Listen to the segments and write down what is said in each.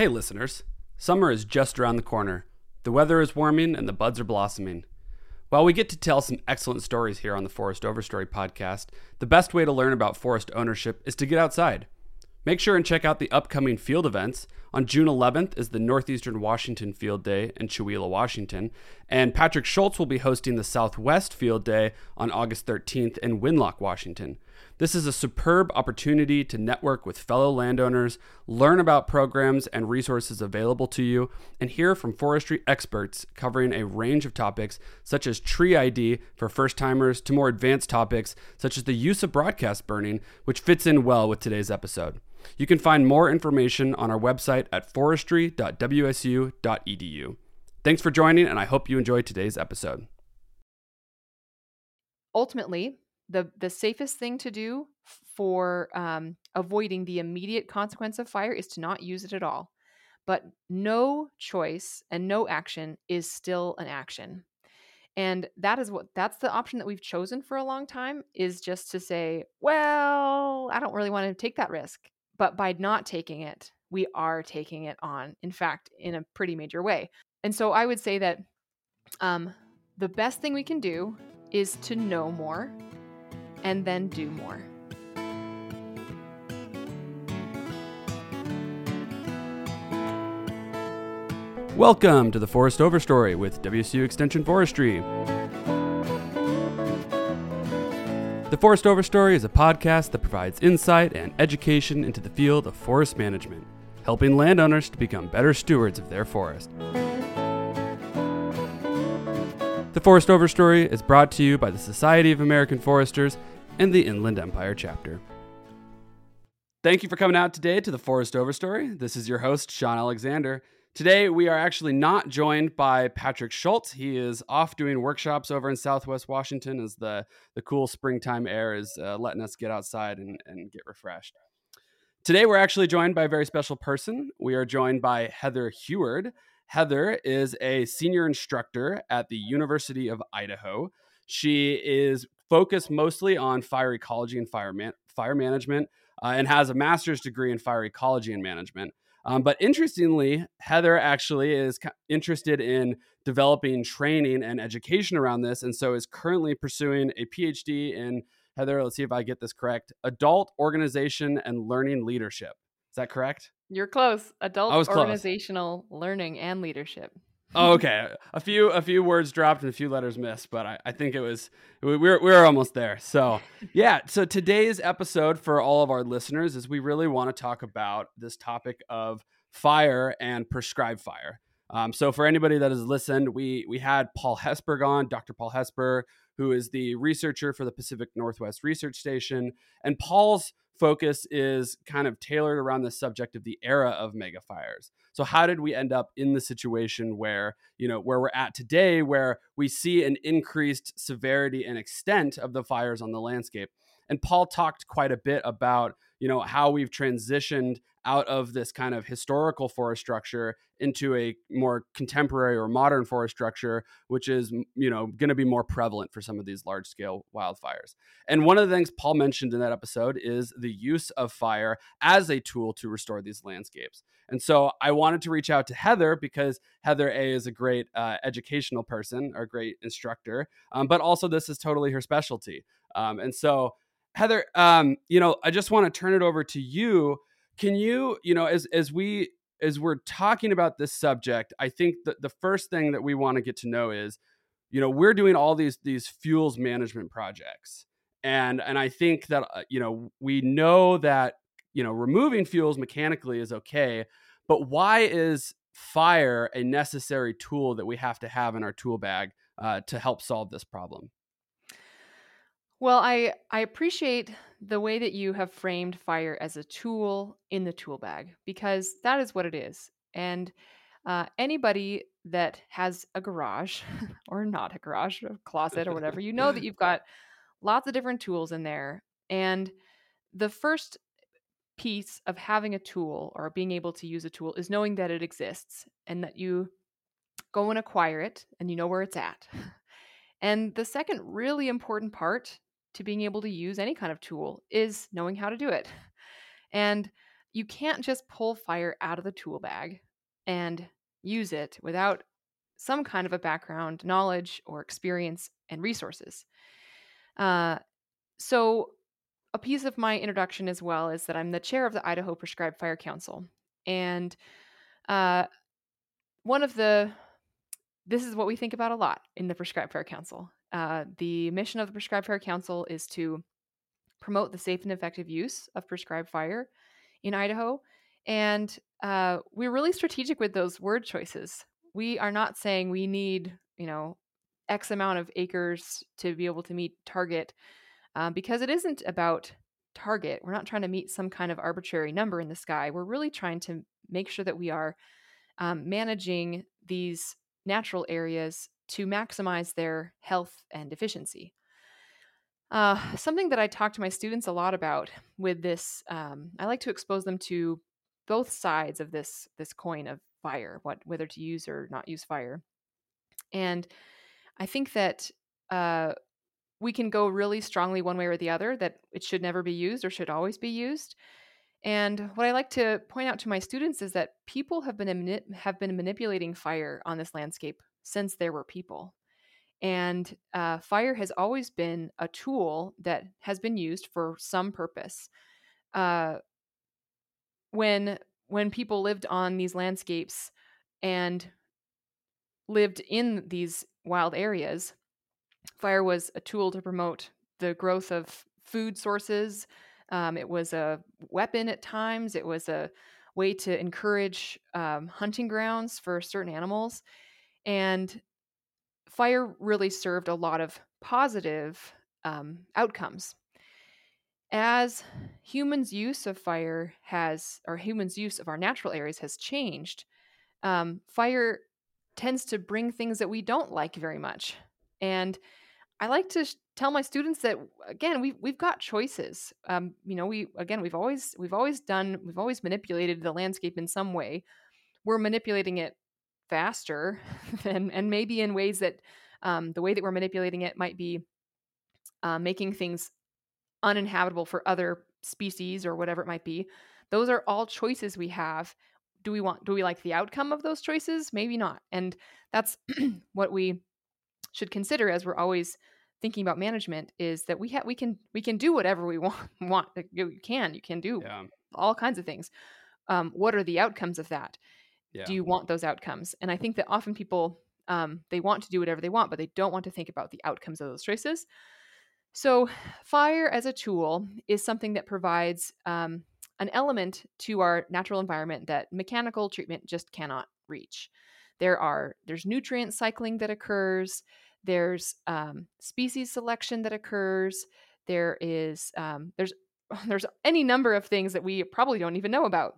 Hey, listeners. Summer is just around the corner. The weather is warming and the buds are blossoming. While we get to tell some excellent stories here on the Forest Overstory podcast, the best way to learn about forest ownership is to get outside. Make sure and check out the upcoming field events. On June 11th is the Northeastern Washington Field Day in Chewelah, Washington, and Patrick Schultz will be hosting the Southwest Field Day on August 13th in Winlock, Washington. This is a superb opportunity to network with fellow landowners, learn about programs and resources available to you, and hear from forestry experts covering a range of topics such as tree ID for first timers to more advanced topics such as the use of broadcast burning, which fits in well with today's episode. You can find more information on our website at forestry.wsu.edu. Thanks for joining, and I hope you enjoyed today's episode. Ultimately, the the safest thing to do for um, avoiding the immediate consequence of fire is to not use it at all. But no choice and no action is still an action. And that is what that's the option that we've chosen for a long time is just to say, well, I don't really want to take that risk. But by not taking it, we are taking it on, in fact, in a pretty major way. And so I would say that um, the best thing we can do is to know more and then do more. Welcome to the Forest Overstory with WSU Extension Forestry. The Forest Overstory is a podcast that provides insight and education into the field of forest management, helping landowners to become better stewards of their forest. The Forest Overstory is brought to you by the Society of American Foresters and the Inland Empire chapter. Thank you for coming out today to the Forest Overstory. This is your host, Sean Alexander. Today, we are actually not joined by Patrick Schultz. He is off doing workshops over in Southwest Washington as the, the cool springtime air is uh, letting us get outside and, and get refreshed. Today, we're actually joined by a very special person. We are joined by Heather Heward. Heather is a senior instructor at the University of Idaho. She is focused mostly on fire ecology and fire, man- fire management uh, and has a master's degree in fire ecology and management. Um, but interestingly, Heather actually is interested in developing training and education around this, and so is currently pursuing a PhD in Heather. Let's see if I get this correct: adult organization and learning leadership. Is that correct? You're close. Adult organizational close. learning and leadership oh, okay. A few a few words dropped and a few letters missed, but I, I think it was we we're we we're almost there. So yeah. So today's episode for all of our listeners is we really want to talk about this topic of fire and prescribed fire. Um, so for anybody that has listened, we we had Paul Hessburg on, Dr. Paul Hessburg, who is the researcher for the Pacific Northwest Research Station, and Paul's focus is kind of tailored around the subject of the era of mega fires. So how did we end up in the situation where, you know, where we're at today where we see an increased severity and extent of the fires on the landscape? And Paul talked quite a bit about, you know, how we've transitioned out of this kind of historical forest structure into a more contemporary or modern forest structure which is you know going to be more prevalent for some of these large scale wildfires. And one of the things paul mentioned in that episode is the use of fire as a tool to restore these landscapes. And so i wanted to reach out to heather because heather a is a great uh, educational person or great instructor um, but also this is totally her specialty. Um, and so heather um, you know i just want to turn it over to you can you, you know, as as we as we're talking about this subject, I think that the first thing that we want to get to know is, you know, we're doing all these these fuels management projects. And and I think that uh, you know, we know that, you know, removing fuels mechanically is okay, but why is fire a necessary tool that we have to have in our tool bag uh, to help solve this problem? Well, I I appreciate the way that you have framed fire as a tool in the tool bag because that is what it is. And uh, anybody that has a garage or not a garage, a closet or whatever, you know that you've got lots of different tools in there. And the first piece of having a tool or being able to use a tool is knowing that it exists and that you go and acquire it and you know where it's at. And the second really important part to being able to use any kind of tool is knowing how to do it. And you can't just pull fire out of the tool bag and use it without some kind of a background, knowledge, or experience and resources. Uh, so, a piece of my introduction as well is that I'm the chair of the Idaho Prescribed Fire Council. And uh, one of the, this is what we think about a lot in the Prescribed Fire Council. Uh, the mission of the Prescribed Fire Council is to promote the safe and effective use of prescribed fire in Idaho. And uh, we're really strategic with those word choices. We are not saying we need, you know, X amount of acres to be able to meet target um, because it isn't about target. We're not trying to meet some kind of arbitrary number in the sky. We're really trying to make sure that we are um, managing these natural areas to maximize their health and efficiency. Uh, something that I talk to my students a lot about with this, um, I like to expose them to both sides of this this coin of fire, what whether to use or not use fire, and I think that uh, we can go really strongly one way or the other that it should never be used or should always be used. And what I like to point out to my students is that people have been have been manipulating fire on this landscape since there were people. And uh, fire has always been a tool that has been used for some purpose. Uh, when when people lived on these landscapes and lived in these wild areas, fire was a tool to promote the growth of food sources. Um, it was a weapon at times. It was a way to encourage um, hunting grounds for certain animals. And fire really served a lot of positive um, outcomes. As humans' use of fire has, or humans' use of our natural areas has changed, um, fire tends to bring things that we don't like very much. And I like to sh- tell my students that again, we've we've got choices. Um, you know, we again we've always we've always done we've always manipulated the landscape in some way. We're manipulating it faster and, and maybe in ways that um, the way that we're manipulating it might be uh, making things uninhabitable for other species or whatever it might be. Those are all choices we have. Do we want do we like the outcome of those choices? Maybe not. And that's what we should consider as we're always thinking about management is that we have we can we can do whatever we want want you can you can do yeah. all kinds of things. Um, what are the outcomes of that yeah. do you want those outcomes? And i think that often people um, they want to do whatever they want but they don't want to think about the outcomes of those choices. So fire as a tool is something that provides um, an element to our natural environment that mechanical treatment just cannot reach. There are there's nutrient cycling that occurs there's um, species selection that occurs there is um, there's there's any number of things that we probably don't even know about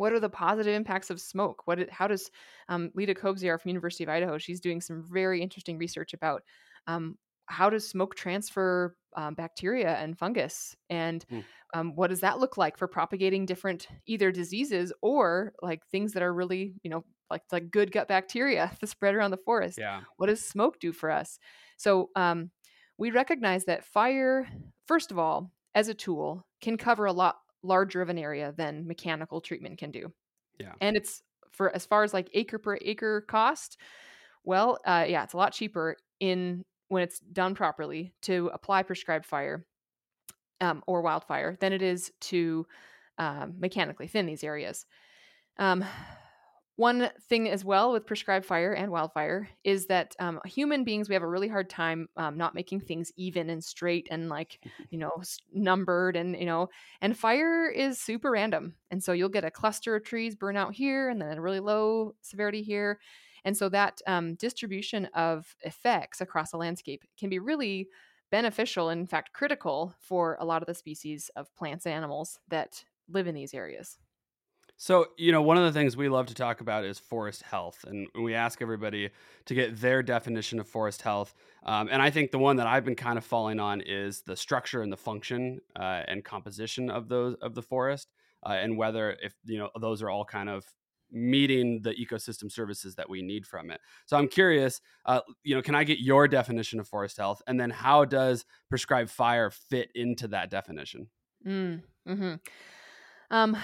what are the positive impacts of smoke? What how does um, Leda Kobziar from University of Idaho? She's doing some very interesting research about um, how does smoke transfer um, bacteria and fungus, and mm. um, what does that look like for propagating different either diseases or like things that are really you know like like good gut bacteria to spread around the forest. Yeah. What does smoke do for us? So um, we recognize that fire, first of all, as a tool, can cover a lot larger of an area than mechanical treatment can do. Yeah. And it's for as far as like acre per acre cost, well, uh, yeah, it's a lot cheaper in when it's done properly to apply prescribed fire um, or wildfire than it is to um, mechanically thin these areas. Um, one thing as well with prescribed fire and wildfire is that um, human beings we have a really hard time um, not making things even and straight and like you know numbered and you know and fire is super random. And so you'll get a cluster of trees burn out here and then a really low severity here. And so that um, distribution of effects across a landscape can be really beneficial and in fact critical for a lot of the species of plants and animals that live in these areas so, you know, one of the things we love to talk about is forest health. And we ask everybody to get their definition of forest health. Um, and I think the one that I've been kind of falling on is the structure and the function uh, and composition of those of the forest, uh, and whether if you know those are all kind of meeting the ecosystem services that we need from it. So I'm curious, uh, you know, can I get your definition of forest health, and then how does prescribed fire fit into that definition? Mm, hmm Um,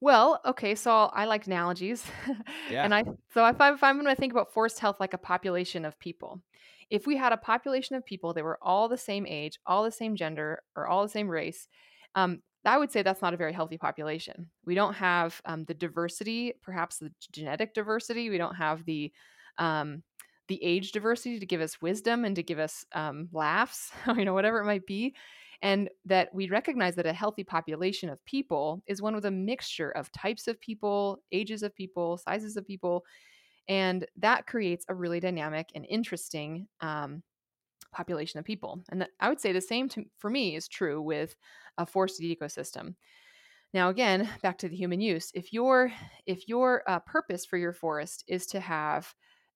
well, okay, so I like analogies, Yeah. and I so if I'm, if I'm going to think about forest health like a population of people, if we had a population of people that were all the same age, all the same gender, or all the same race, um, I would say that's not a very healthy population. We don't have um, the diversity, perhaps the genetic diversity. We don't have the um, the age diversity to give us wisdom and to give us um, laughs, you know, whatever it might be. And that we recognize that a healthy population of people is one with a mixture of types of people, ages of people, sizes of people. And that creates a really dynamic and interesting um, population of people. And I would say the same to, for me is true with a forested ecosystem. Now, again, back to the human use. If your if your uh, purpose for your forest is to have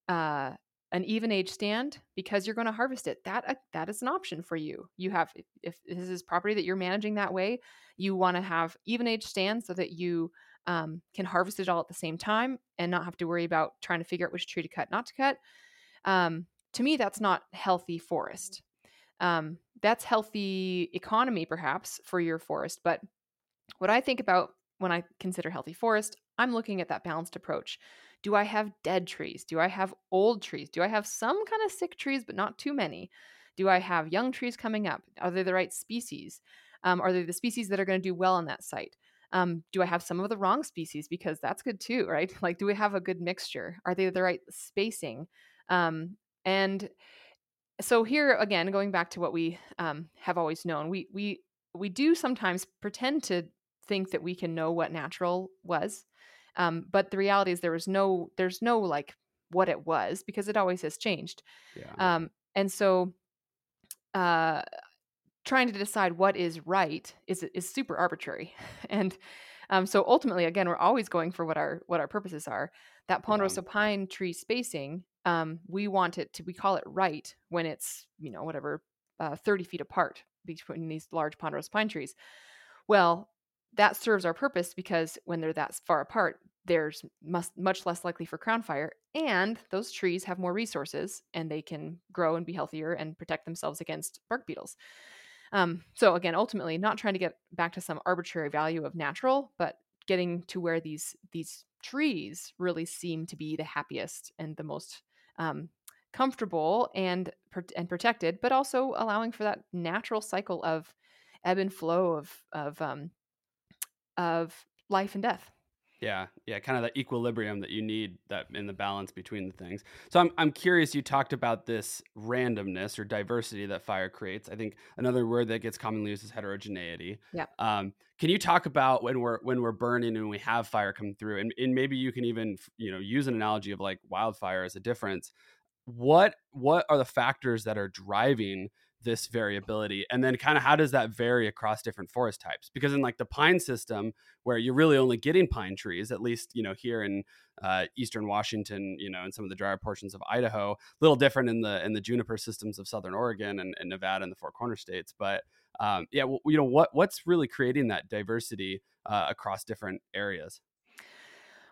uh, an even age stand because you're going to harvest it, that uh, that is an option for you. You have if, this is property that you're managing that way, you want to have even age stands so that you um, can harvest it all at the same time and not have to worry about trying to figure out which tree to cut, not to cut. Um, to me, that's not healthy forest. Um, that's healthy economy, perhaps, for your forest. But what I think about when I consider healthy forest, I'm looking at that balanced approach. Do I have dead trees? Do I have old trees? Do I have some kind of sick trees, but not too many? Do I have young trees coming up? Are they the right species? Um, are they the species that are going to do well on that site? Um, do I have some of the wrong species? Because that's good too, right? Like, do we have a good mixture? Are they the right spacing? Um, and so here again, going back to what we um, have always known, we we we do sometimes pretend to think that we can know what natural was, um, but the reality is there was no there's no like what it was because it always has changed. Yeah. Um, and so, uh, trying to decide what is right is is super arbitrary, and um, so ultimately, again, we're always going for what our what our purposes are. That ponderosa Yeah. pine tree spacing um, we want it to we call it right when it's you know whatever uh, 30 feet apart between these large ponderosa pine trees well that serves our purpose because when they're that far apart there's much, much less likely for crown fire and those trees have more resources and they can grow and be healthier and protect themselves against bark beetles. Um, so again ultimately not trying to get back to some arbitrary value of natural but getting to where these these trees really seem to be the happiest and the most um, comfortable and and protected, but also allowing for that natural cycle of ebb and flow of of um, of life and death. Yeah, yeah, kind of that equilibrium that you need that in the balance between the things. So I'm I'm curious. You talked about this randomness or diversity that fire creates. I think another word that gets commonly used is heterogeneity. Yeah. Um, can you talk about when we're when we're burning and we have fire come through, and, and maybe you can even you know use an analogy of like wildfire as a difference. What what are the factors that are driving this variability? And then kind of how does that vary across different forest types? Because in like the pine system where you're really only getting pine trees at least you know here in uh, eastern washington you know in some of the drier portions of idaho a little different in the in the juniper systems of southern oregon and, and nevada and the four corner states. But um, yeah well, you know what what's really creating that diversity uh, across different areas?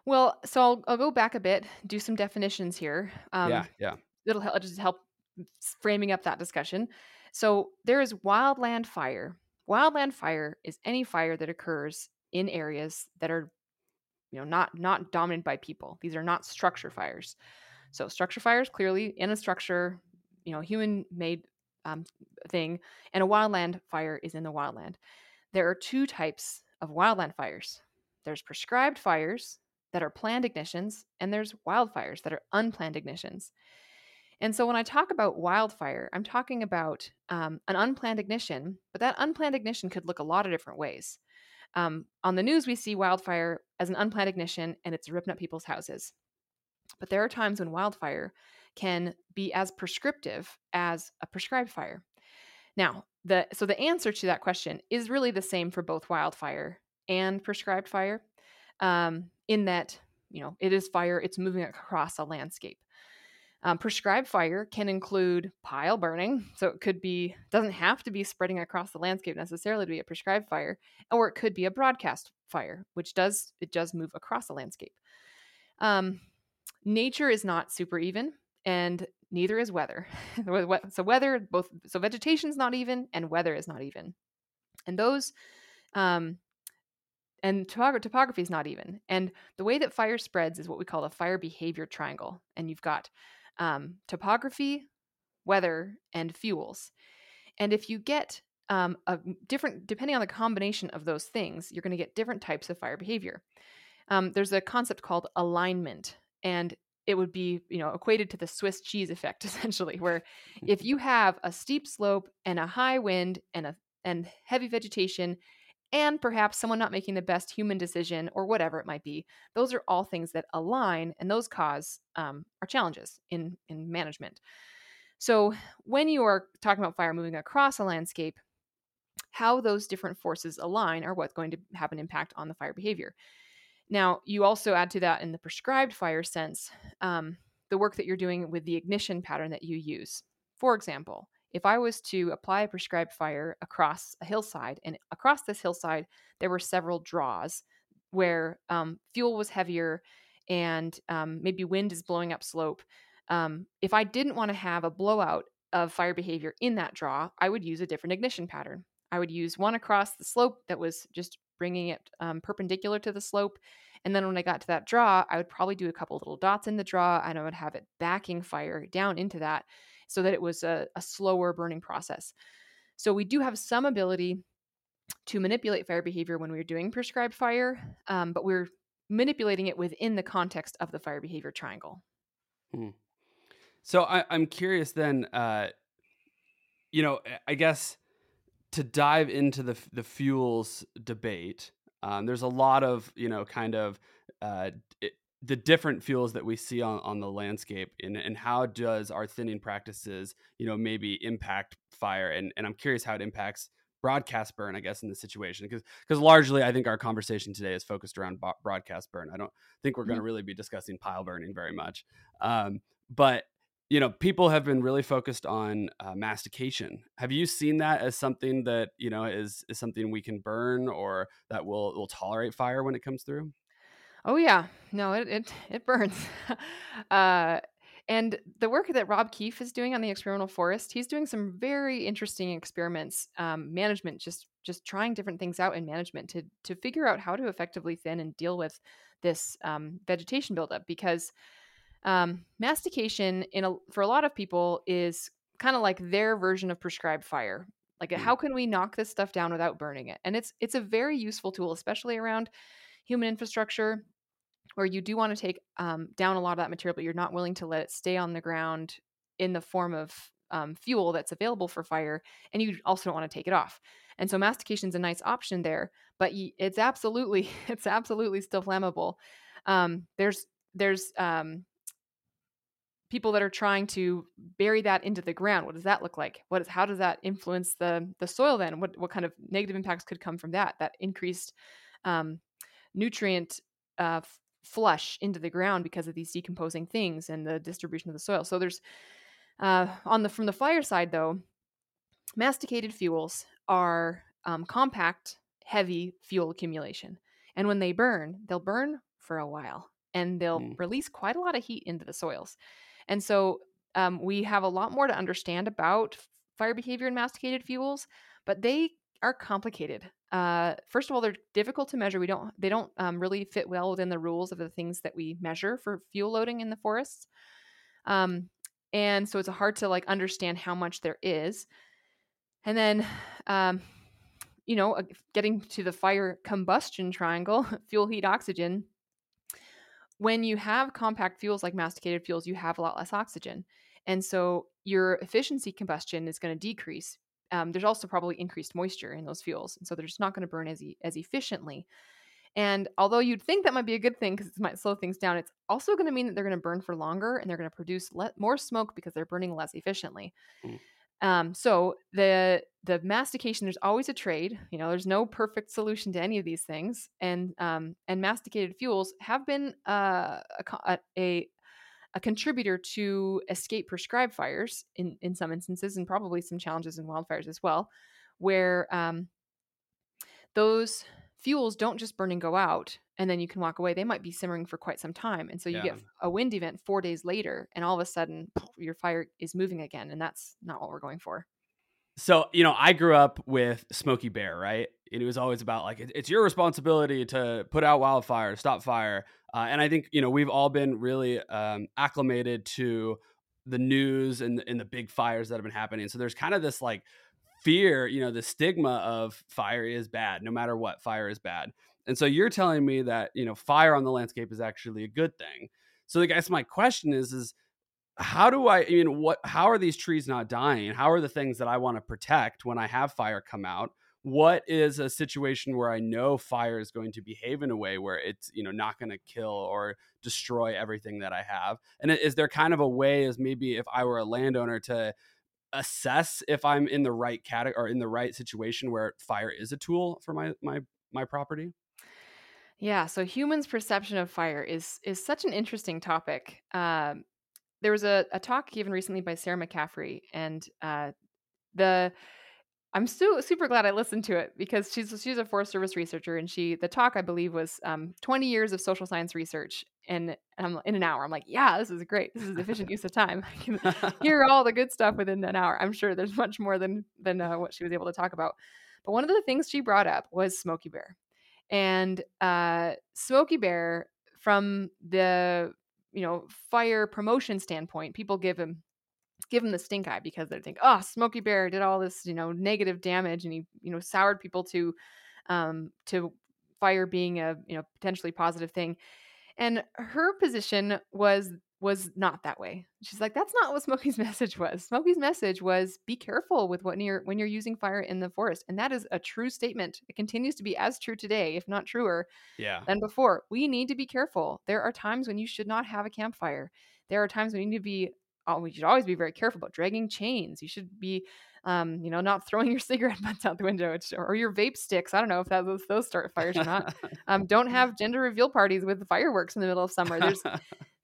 Well so I'll, I'll go back a bit do some definitions here. Um, yeah yeah. it'll help just help framing up that discussion so there is wildland fire. Wildland fire is any fire that occurs in areas that are you know not not dominated by people. These are not structure fires. So structure fires clearly in a structure, you know, human made um, thing, and a wildland fire is in the wildland. There are two types of wildland fires. There's prescribed fires that are planned ignitions, and there's wildfires that are unplanned ignitions. And so when I talk about wildfire, I'm talking about um, an unplanned ignition, but that unplanned ignition could look a lot of different ways. Um, on the news, we see wildfire as an unplanned ignition and it's ripping up people's houses. But there are times when wildfire can be as prescriptive as a prescribed fire. Now, the so the answer to that question is really the same for both wildfire and prescribed fire, um, in that you know it is fire; it's moving across a landscape. Um, prescribed fire can include pile burning, so it could be doesn't have to be spreading across the landscape necessarily to be a prescribed fire, or it could be a broadcast fire, which does it does move across the landscape. Um, nature is not super even, and neither is weather. so weather both so vegetation is not even, and weather is not even, and those um, and topography is not even. And the way that fire spreads is what we call a fire behavior triangle. And you've got um, topography, weather, and fuels. And if you get um, a different, depending on the combination of those things, you're going to get different types of fire behavior. Um, there's a concept called alignment, and it would be, you know, equated to the Swiss cheese effect, essentially, where if you have a steep slope and a high wind and a and heavy vegetation and perhaps someone not making the best human decision or whatever it might be. Those are all things that align and those cause um, our challenges in in management. So when you are talking about fire moving across a landscape how those different forces align are what's going to have an impact on the fire behavior. Now you also add to that in the prescribed fire sense um, the work that you're doing with the ignition pattern that you use. For example if I was to apply a prescribed fire across a hillside, and across this hillside, there were several draws where um, fuel was heavier and um, maybe wind is blowing up slope. Um, if I didn't want to have a blowout of fire behavior in that draw, I would use a different ignition pattern. I would use one across the slope that was just bringing it um, perpendicular to the slope. And then when I got to that draw, I would probably do a couple little dots in the draw and I would have it backing fire down into that so that it was a, a slower burning process. So we do have some ability to manipulate fire behavior when we're doing prescribed fire, um, but we're manipulating it within the context of the fire behavior triangle. Hmm. So I, am curious then, uh, you know, I guess to dive into the the fuels debate, um, there's a lot of you know kind of uh, the different fuels that we see on, on the landscape and, and how does our thinning practices you know maybe impact fire? And, and i'm curious how it impacts broadcast burn i guess in this situation because because largely i think our conversation today is focused around bo- broadcast burn. I don't think we're going to mm-hmm. really be discussing pile burning very much um, but you know people have been really focused on uh, mastication. Have you seen that as something that you know is is something we can burn or that will will tolerate fire when it comes through Oh yeah, no, it it it burns. uh, and the work that Rob Keefe is doing on the experimental forest, he's doing some very interesting experiments, um, management, just just trying different things out in management to to figure out how to effectively thin and deal with this um, vegetation buildup. Because um, mastication, in a, for a lot of people, is kind of like their version of prescribed fire. Like, mm. how can we knock this stuff down without burning it? And it's it's a very useful tool, especially around human infrastructure where you do want to take um, down a lot of that material, but you're not willing to let it stay on the ground in the form of um, fuel that's available for fire, and you also don't want to take it off. And so mastication is a nice option there, but it's absolutely it's absolutely still flammable. Um, there's there's um, people that are trying to bury that into the ground. What does that look like? What is how does that influence the the soil then? What what kind of negative impacts could come from that? That increased um, nutrient uh, flush into the ground because of these decomposing things and the distribution of the soil. So there's uh, on the from the fire side though, masticated fuels are um, compact, heavy fuel accumulation, and when they burn, they'll burn for a while and they'll mm. release quite a lot of heat into the soils. And so um, we have a lot more to understand about fire behavior in masticated fuels, but they are complicated. Uh, first of all, they're difficult to measure. We don't they don't um, really fit well within the rules of the things that we measure for fuel loading in the forests. Um, and so it's hard to like understand how much there is. And then, um, you know, getting to the fire combustion triangle, fuel, heat, oxygen. When you have compact fuels like masticated fuels, you have a lot less oxygen. And so your efficiency combustion is going to decrease um, there's also probably increased moisture in those fuels, and so they're just not going to burn as e- as efficiently. And although you'd think that might be a good thing because it might slow things down, it's also going to mean that they're going to burn for longer and they're going to produce le- more smoke because they're burning less efficiently. Mm. Um, so the the mastication, there's always a trade. You know, there's no perfect solution to any of these things, and um, and masticated fuels have been uh, a, a a contributor to escape prescribed fires in, in some instances, and probably some challenges in wildfires as well, where um, those fuels don't just burn and go out and then you can walk away. They might be simmering for quite some time. And so you yeah. get a wind event four days later, and all of a sudden your fire is moving again. And that's not what we're going for. So, you know, I grew up with Smokey Bear, right? And it was always about like, it's your responsibility to put out wildfire, stop fire. Uh, and I think, you know, we've all been really um, acclimated to the news and, and the big fires that have been happening. So there's kind of this like fear, you know, the stigma of fire is bad, no matter what, fire is bad. And so you're telling me that, you know, fire on the landscape is actually a good thing. So I guess my question is, is how do I, I mean, what, how are these trees not dying? How are the things that I want to protect when I have fire come out? What is a situation where I know fire is going to behave in a way where it's, you know, not going to kill or destroy everything that I have? And is there kind of a way as maybe if I were a landowner to assess if I'm in the right category or in the right situation where fire is a tool for my, my, my property? Yeah, so humans' perception of fire is is such an interesting topic. Um, there was a, a talk given recently by Sarah McCaffrey, and uh, the I'm so super glad I listened to it because she's she's a Forest Service researcher, and she the talk I believe was um, 20 years of social science research, and um, in an hour. I'm like, yeah, this is great. This is efficient use of time. I can hear all the good stuff within an hour. I'm sure there's much more than than uh, what she was able to talk about. But one of the things she brought up was Smokey Bear, and uh, Smokey Bear from the you know fire promotion standpoint people give him give him the stink eye because they think oh smokey bear did all this you know negative damage and he you know soured people to um to fire being a you know potentially positive thing. And her position was was not that way. She's like, that's not what Smokey's message was. Smokey's message was be careful with when you're when you're using fire in the forest. And that is a true statement. It continues to be as true today, if not truer, yeah. than before. We need to be careful. There are times when you should not have a campfire. There are times when you need to be oh, we should always be very careful about dragging chains. You should be um, you know, not throwing your cigarette butts out the window or your vape sticks. I don't know if that those, those start fires or not. Um, don't have gender reveal parties with fireworks in the middle of summer. There's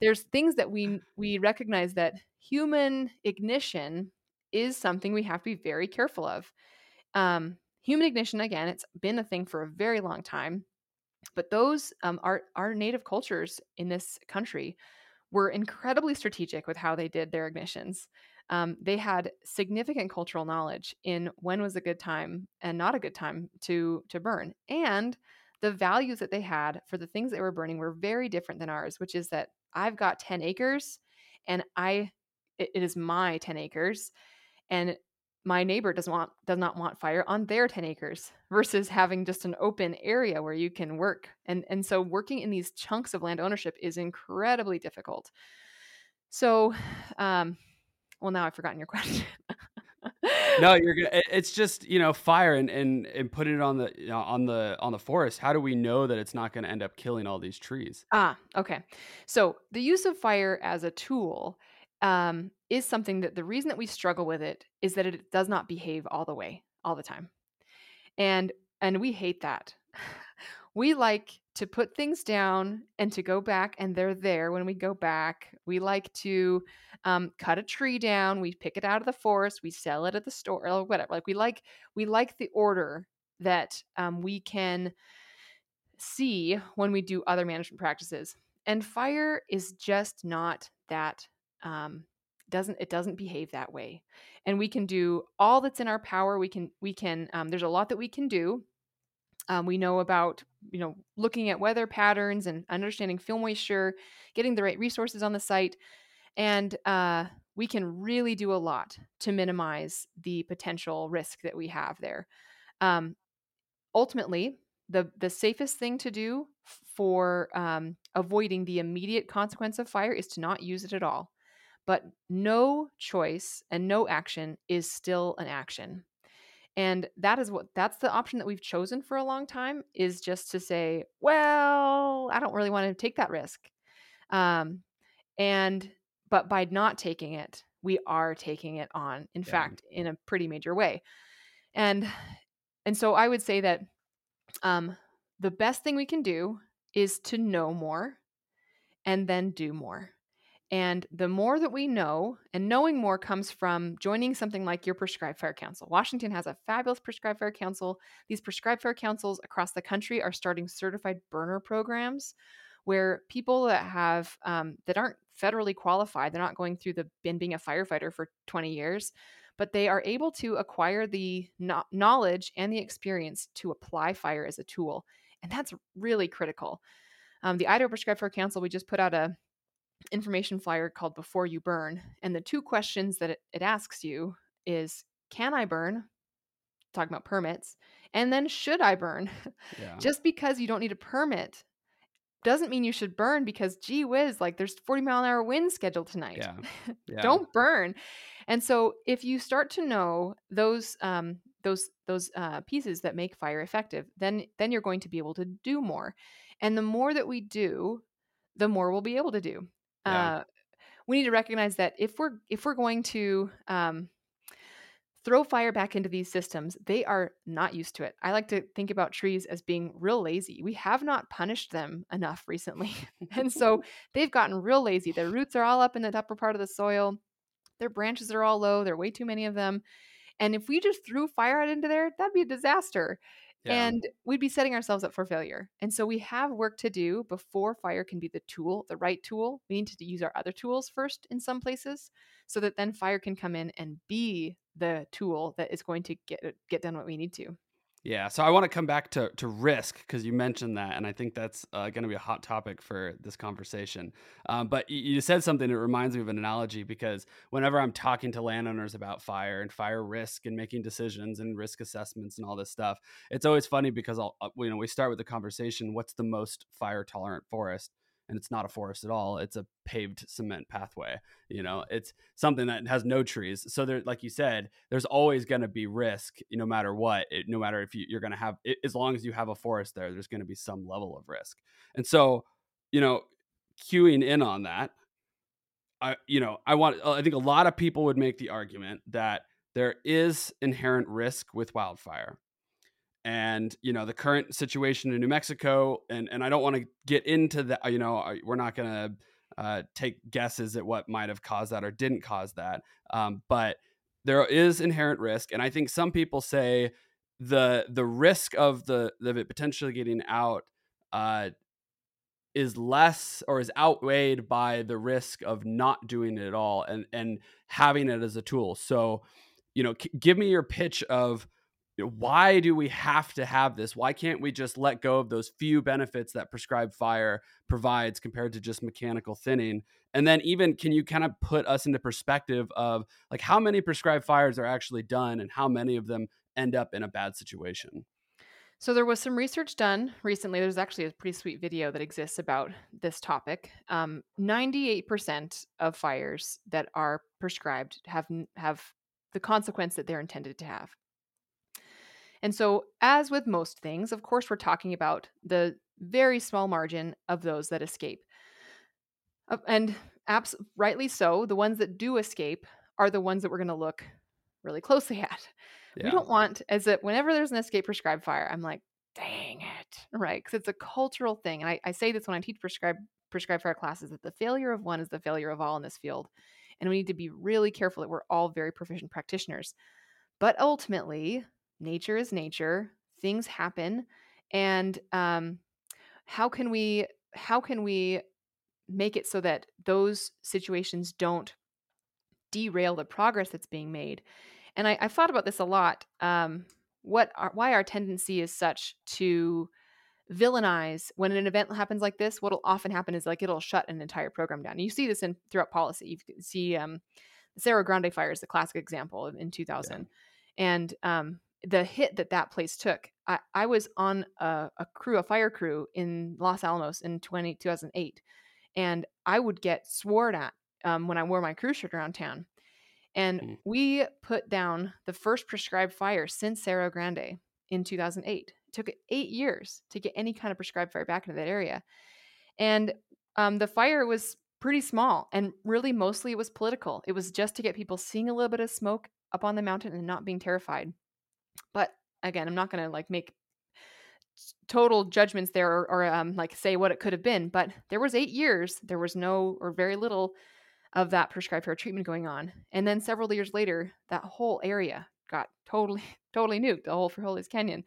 there's things that we we recognize that human ignition is something we have to be very careful of. Um, human ignition, again, it's been a thing for a very long time, but those um, our our native cultures in this country were incredibly strategic with how they did their ignitions. Um, they had significant cultural knowledge in when was a good time and not a good time to to burn, and the values that they had for the things that were burning were very different than ours, which is that I've got 10 acres and I it, it is my 10 acres and my neighbor doesn't want does not want fire on their 10 acres versus having just an open area where you can work and and so working in these chunks of land ownership is incredibly difficult. So um well now i've forgotten your question no, you're good. It's just you know fire and and and putting it on the you know, on the on the forest. How do we know that it's not going to end up killing all these trees? Ah, okay. So the use of fire as a tool um, is something that the reason that we struggle with it is that it does not behave all the way all the time, and and we hate that. we like to put things down and to go back and they're there when we go back we like to um, cut a tree down we pick it out of the forest we sell it at the store or whatever like we like we like the order that um, we can see when we do other management practices and fire is just not that um, doesn't it doesn't behave that way and we can do all that's in our power we can we can um, there's a lot that we can do um, we know about you know looking at weather patterns and understanding fuel moisture, getting the right resources on the site, and uh, we can really do a lot to minimize the potential risk that we have there. Um, ultimately, the the safest thing to do for um, avoiding the immediate consequence of fire is to not use it at all. But no choice and no action is still an action and that is what that's the option that we've chosen for a long time is just to say well i don't really want to take that risk um, and but by not taking it we are taking it on in yeah. fact in a pretty major way and and so i would say that um, the best thing we can do is to know more and then do more and the more that we know, and knowing more comes from joining something like your Prescribed Fire Council. Washington has a fabulous Prescribed Fire Council. These Prescribed Fire Councils across the country are starting certified burner programs where people that have um, that aren't federally qualified, they're not going through the been being a firefighter for 20 years, but they are able to acquire the no- knowledge and the experience to apply fire as a tool. And that's really critical. Um, the Idaho Prescribed Fire Council, we just put out a information flyer called Before You Burn. And the two questions that it, it asks you is Can I burn? Talking about permits. And then should I burn? Yeah. Just because you don't need a permit doesn't mean you should burn because gee whiz, like there's 40 mile an hour wind scheduled tonight. Yeah. Yeah. don't burn. And so if you start to know those um, those those uh, pieces that make fire effective, then then you're going to be able to do more. And the more that we do, the more we'll be able to do. Yeah. Uh, we need to recognize that if we're if we're going to um, throw fire back into these systems, they are not used to it. I like to think about trees as being real lazy. We have not punished them enough recently. and so they've gotten real lazy. Their roots are all up in the upper part of the soil. Their branches are all low. There are way too many of them. And if we just threw fire out into there, that'd be a disaster. Yeah. And we'd be setting ourselves up for failure. And so we have work to do before fire can be the tool, the right tool. We need to use our other tools first in some places so that then fire can come in and be the tool that is going to get get done what we need to. Yeah, so I want to come back to to risk because you mentioned that, and I think that's uh, going to be a hot topic for this conversation. Um, but you, you said something that reminds me of an analogy because whenever I'm talking to landowners about fire and fire risk and making decisions and risk assessments and all this stuff, it's always funny because I'll uh, you know we start with the conversation: what's the most fire tolerant forest? And it's not a forest at all it's a paved cement pathway you know? It's something that has no trees so there like you said there's always going to be risk no matter what it, no matter if you, you're going to have it, as long as you have a forest there there's going to be some level of risk. And so you know queuing in on that i you know i want i think a lot of people would make the argument that there is inherent risk with wildfire and you know the current situation in New Mexico, and and I don't want to get into that. You know, we're not going to uh, take guesses at what might have caused that or didn't cause that, um, but there is inherent risk, and I think some people say the the risk of the of it potentially getting out uh, is less or is outweighed by the risk of not doing it at all and and having it as a tool. So, you know, c- give me your pitch of why do we have to have this? Why can't we just let go of those few benefits that prescribed fire provides compared to just mechanical thinning? And then even can you kind of put us into perspective of like how many prescribed fires are actually done and how many of them end up in a bad situation? So there was some research done recently. There's actually a pretty sweet video that exists about this topic. Um, 98% of fires that are prescribed have have the consequence that they're intended to have. And so, as with most things, of course, we're talking about the very small margin of those that escape. Uh, and abs- rightly so, the ones that do escape are the ones that we're going to look really closely at. Yeah. We don't want, as that whenever there's an escape prescribed fire, I'm like, dang it, right? Because it's a cultural thing. And I, I say this when I teach prescribed prescribed fire classes that the failure of one is the failure of all in this field. And we need to be really careful that we're all very proficient practitioners. But ultimately, nature is nature things happen and um, how can we how can we make it so that those situations don't derail the progress that's being made? And I, have thought about this a lot um, what our, why our tendency is such to villainize when an event happens like this what'll often happen is like it'll shut an entire program down. And you see this in throughout policy. You see um, the cerro grande fire is the classic example in 2000 yeah. and um, the hit that that place took. I, I was on a, a, crew, a fire crew in Los Alamos in 20, 2008, and I would get sworn at um, when I wore my crew shirt around town. And mm. we put down the first prescribed fire since Cerro Grande in 2008. It took eight years to get any kind of prescribed fire back into that area. And um, the fire was pretty small, and really mostly it was political. It was just to get people seeing a little bit of smoke up on the mountain and not being terrified. But again, I'm not going to like make total judgments there or, or um, like say what it could have been. But there was eight years, there was no or very little of that prescribed hair treatment going on. And then several years later, that whole area got totally, totally nuked, the whole Frijoles Canyon.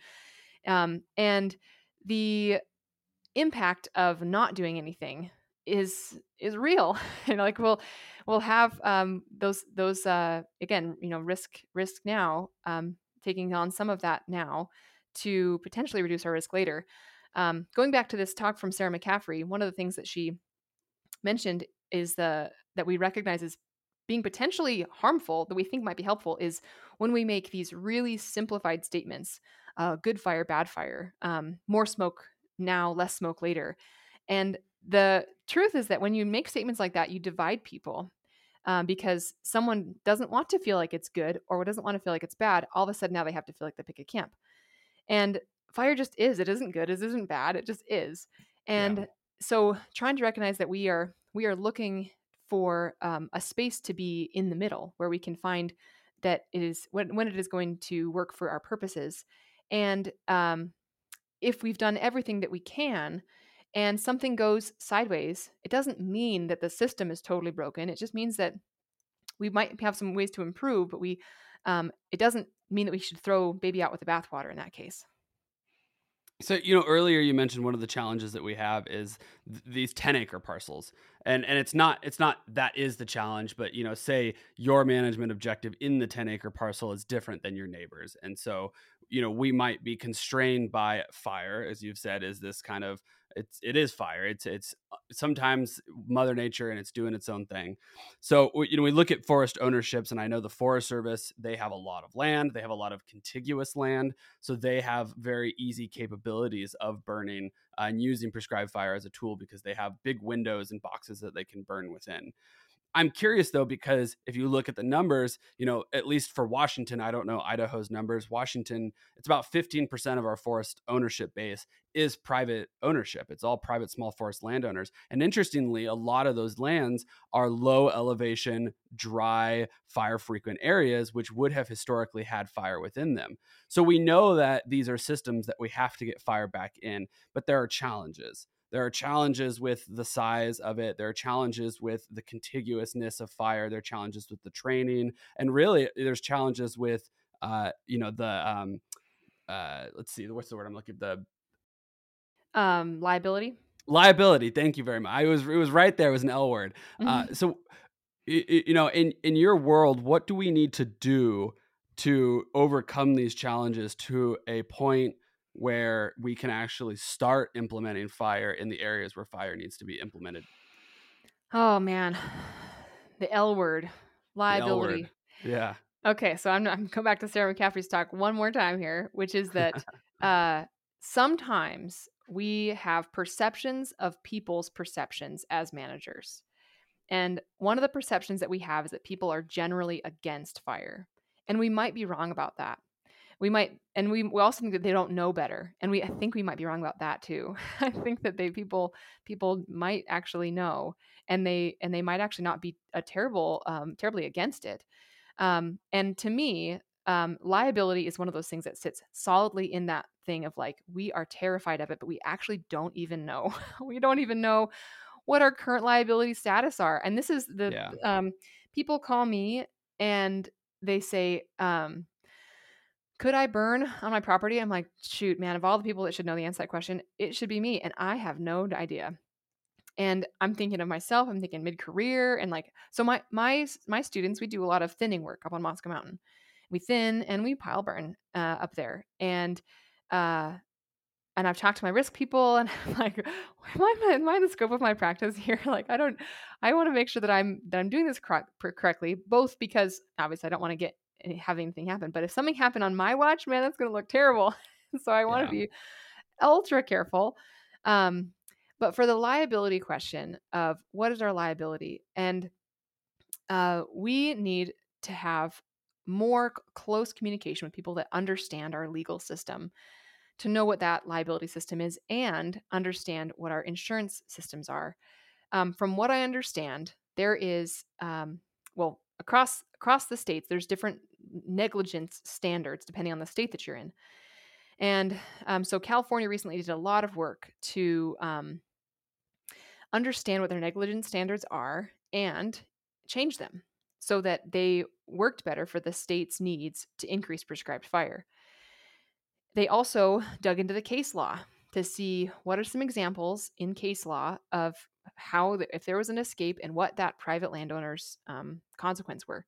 Um, and the impact of not doing anything is is real and like we'll we'll have um those those uh again you know risk risk now um taking on some of that now to potentially reduce our risk later. Um, going back to this talk from sarah mccaffrey one of the things that she mentioned is the that we recognize as being potentially harmful that we think might be helpful is when we make these really simplified statements uh, good fire bad fire um, more smoke now less smoke later. And the truth is that when you make statements like that, you divide people um, because someone doesn't want to feel like it's good or doesn't want to feel like it's bad. All of a sudden, now they have to feel like they pick a camp. And fire just is. It isn't good. It isn't bad. It just is. And yeah. so, trying to recognize that we are we are looking for um, a space to be in the middle where we can find that it is when, when it is going to work for our purposes and um, if we've done everything that we can and something goes sideways, it doesn't mean that the system is totally broken. It just means that we might have some ways to improve, but we um, it doesn't mean that we should throw baby out with the bathwater in that case. So you know earlier you mentioned one of the challenges that we have is th- these 10 acre parcels. And and it's not it's not that is the challenge, but you know say your management objective in the 10 acre parcel is different than your neighbors. And so you know we might be constrained by fire as you've said is this kind of it's it is fire it's it's uh, sometimes mother nature and it's doing its own thing. So you know we look at forest ownerships and i know the forest service they have a lot of land they have a lot of contiguous land so they have very easy capabilities of burning and using prescribed fire as a tool because they have big windows and boxes that they can burn within I'm curious though because if you look at the numbers, you know, at least for Washington, I don't know Idaho's numbers. Washington, it's about 15% of our forest ownership base is private ownership. It's all private small forest landowners. And interestingly, a lot of those lands are low elevation, dry, fire frequent areas which would have historically had fire within them. So we know that these are systems that we have to get fire back in, but there are challenges. There are challenges with the size of it. There are challenges with the contiguousness of fire. There are challenges with the training, and really, there's challenges with, uh, you know, the um, uh, let's see, what's the word I'm looking at? the um, liability. Liability. Thank you very much. I was it was right there. It was an L word. Uh, mm-hmm. Uh, so, you know, in in your world, what do we need to do to overcome these challenges to a point where we can actually start implementing fire in the areas where fire needs to be implemented. Oh man, the L word, liability. L word. Yeah. Okay, so I'm I'm come back to Sarah McCaffrey's talk one more time here, which is that uh, sometimes we have perceptions of people's perceptions as managers. And one of the perceptions that we have is that people are generally against fire. And we might be wrong about that we might and we, we also think that they don't know better and we i think we might be wrong about that too. I think that they people people might actually know and they and they might actually not be a terrible um, terribly against it. Um, and to me um, liability is one of those things that sits solidly in that thing of like we are terrified of it but we actually don't even know. We don't even know what our current liability status are and this is the yeah. um, people call me and they say um, could I burn on my property? I'm like, shoot, man, of all the people that should know the answer to that question, it should be me. And I have no idea. And I'm thinking of myself, I'm thinking mid-career and like so my my my students, we do a lot of thinning work up on Moscow Mountain. We thin and we pile burn uh, up there. And uh and I've talked to my risk people and I'm like, am I, am I in the scope of my practice here? like, I don't, I want to make sure that I'm, that I'm doing this correct, correctly, both because obviously I don't want to get have anything happen. But if something happened on my watch, man, that's going to look terrible. so I want to yeah. be ultra careful. Um, but for the liability question of what is our liability, and uh, we need to have more close communication with people that understand our legal system to know what that liability system is and understand what our insurance systems are. Um, from what I understand, there is, um, well, across across the states, there's different negligence standards depending on the state that you're in. And um, so California recently did a lot of work to um, understand what their negligence standards are and change them so that they worked better for the state's needs to increase prescribed fire. They also dug into the case law to see what are some examples in case law of how the, if there was an escape and what that private landowner's um, consequence were.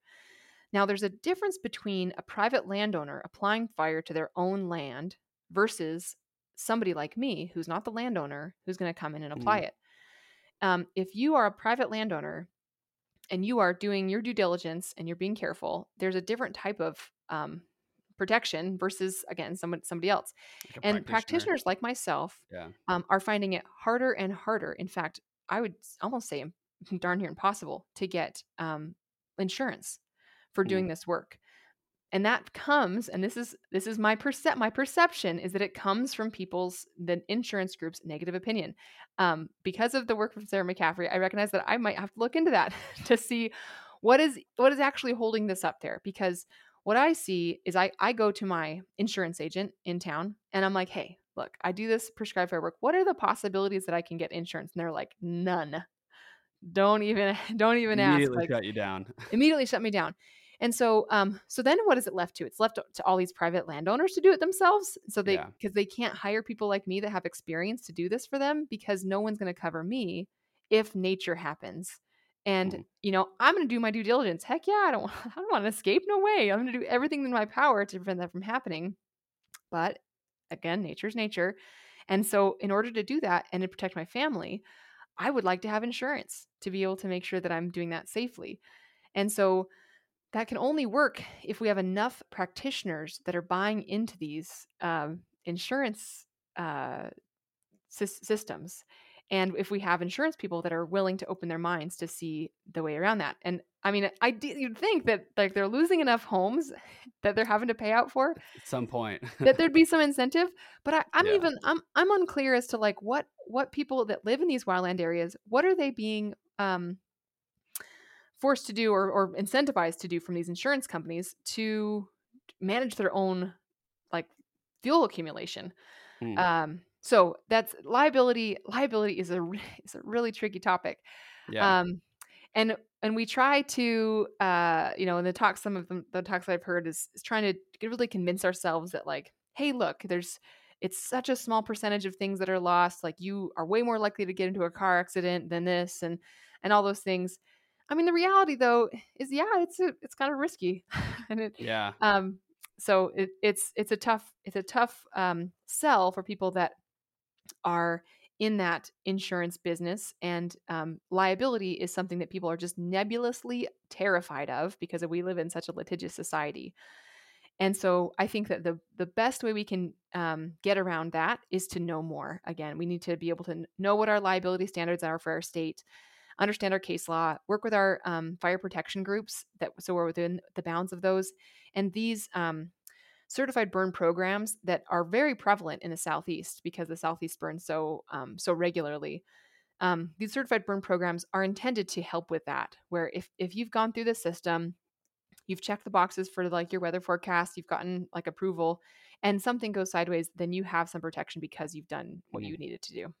Now, there's a difference between a private landowner applying fire to their own land versus somebody like me who's not the landowner who's going to come in and apply Mm. it. Um, if you are a private landowner and you are doing your due diligence and you're being careful, there's a different type of um, protection versus again someone somebody else. Like And practitioner. practitioners like myself Yeah. um, are finding it harder and harder. In fact, I would almost say darn near impossible to get um, insurance for Mm. doing this work. And that comes, and this is this is my percep my perception is that it comes from people's the insurance group's negative opinion. Um, because of the work of Sarah McCaffrey, I recognize that I might have to look into that to see what is what is actually holding this up there. Because what I see is I I go to my insurance agent in town and I'm like, hey, look, I do this prescribed fire work. What are the possibilities that I can get insurance? And they're like, none. Don't even don't even ask. Immediately Like shut you down. immediately shut me down. And so, um, so then what is it left to? It's left to all these private landowners to do it themselves. So they, Yeah. because they can't hire people like me that have experience to do this for them because no one's going to cover me if nature happens. And Mhm. you know, I'm going to do my due diligence. Heck yeah, I don't, I don't want to escape. No way. I'm going to do everything in my power to prevent that from happening. But again, nature's nature. And so, in order to do that and to protect my family, I would like to have insurance to be able to make sure that I'm doing that safely. And so, that can only work if we have enough practitioners that are buying into these um, insurance uh, sys- systems and if we have insurance people that are willing to open their minds to see the way around that and i mean i d- you'd think that like they're losing enough homes that they're having to pay out for At some point. that there'd be some incentive but I, i'm Yeah. even i'm i'm unclear as to like what what people that live in these wildland areas what are they being um forced to do or, or incentivized to do from these insurance companies to manage their own like fuel accumulation Hmm. um so that's liability liability is a is a really tricky topic yeah. um and and we try to uh you know in the talks some of them the talks i've heard is, is trying to really convince ourselves that like hey look there's it's such a small percentage of things that are lost like you are way more likely to get into a car accident than this and and all those things i mean the reality though is yeah it's a, it's kind of risky and it yeah. um so it, it's it's a tough it's a tough um sell for people that are in that insurance business and um, liability is something that people are just nebulously terrified of because we live in such a litigious society. And so i think that the the best way we can um, get around that is to know more. Again we need to be able to know what our liability standards are for our state understand our case law work with our um, fire protection groups that so we're within the bounds of those and these um, certified burn programs that are very prevalent in the southeast because the southeast burns so um, so regularly um, these certified burn programs are intended to help with that where if if you've gone through the system you've checked the boxes for like your weather forecast you've gotten like approval and something goes sideways then you have some protection because you've done what Mhm. you needed to do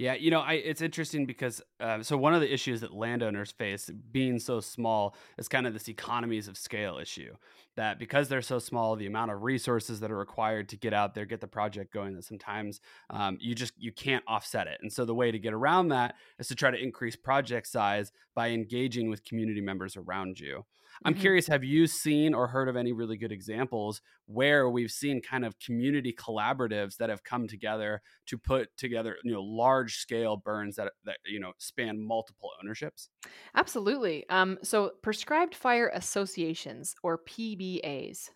Yeah, you know, I it's interesting because uh, so one of the issues that landowners face being so small is kind of this economies of scale issue. That because they're so small, the amount of resources that are required to get out there, get the project going, that sometimes um, you just you can't offset it. And so the way to get around that is to try to increase project size by engaging with community members around you. I'm Mhm. curious, have you seen or heard of any really good examples where we've seen kind of community collaboratives that have come together to put together, you know, large scale burns that that you know span multiple ownerships? Absolutely. Um, so, prescribed fire associations or PBAs,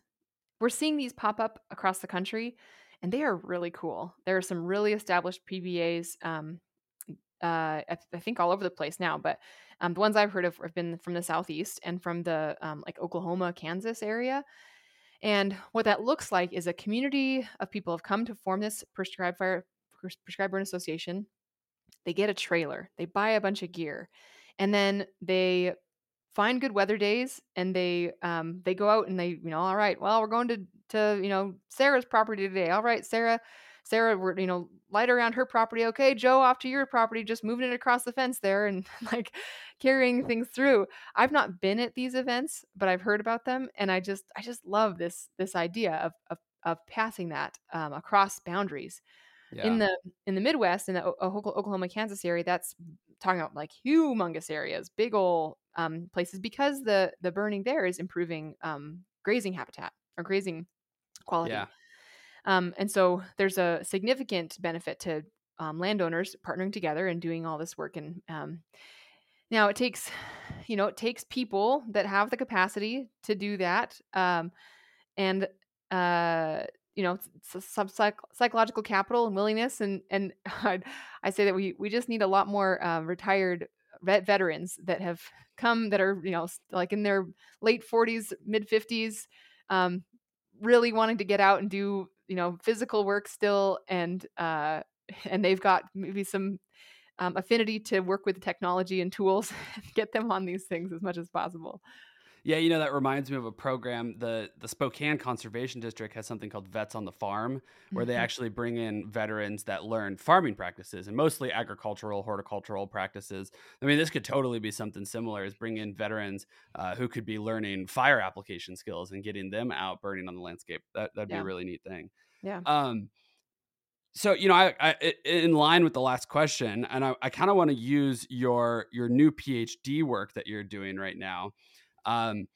we're seeing these pop up across the country, and they are really cool. There are some really established PBAs, um, uh, I, th- I think all over the place now, but um, the ones I've heard of have been from the southeast and from the um, like Oklahoma, Kansas area. And what that looks like is a community of people have come to form this prescribed fire pres- prescribed burn association. They get a trailer, they buy a bunch of gear, and then they find good weather days and they um they go out and they you know all right well we're going to to you know sarah's property today all right sarah sarah we're you know light around her property okay joe off to your property just moving it across the fence there and like carrying things through i've not been at these events but i've heard about them and i just i just love this this idea of of, of passing that um, across boundaries Yeah. in the in the midwest in the oklahoma kansas area that's talking about like humongous areas, big old um, places, because the the burning there is improving um, grazing habitat or grazing quality. Yeah. Um, and so there's a significant benefit to um, landowners partnering together and doing all this work. And um, now it takes, you know, it takes people that have the capacity to do that. Um, and, uh, you know, some psych- psychological capital and willingness. And, and I, I say that we, we just need a lot more uh, retired vet veterans that have come that are, you know, like in their late 40s, mid 50s, um, really wanting to get out and do you know physical work still and uh and they've got maybe some um, affinity to work with technology and tools get them on these things as much as possible yeah, you know that reminds me of a program. the The Spokane Conservation District has something called Vets on the Farm, where they Mhm. actually bring in veterans that learn farming practices and mostly agricultural, horticultural practices. I mean, this could totally be something similar: is bring in veterans uh, who could be learning fire application skills and getting them out burning on the landscape. That that'd be a really neat thing. yeah Um, so you know, I, I i- in line with the last question, and I, I kind of want to use your your new PhD work that you're doing right now. Um,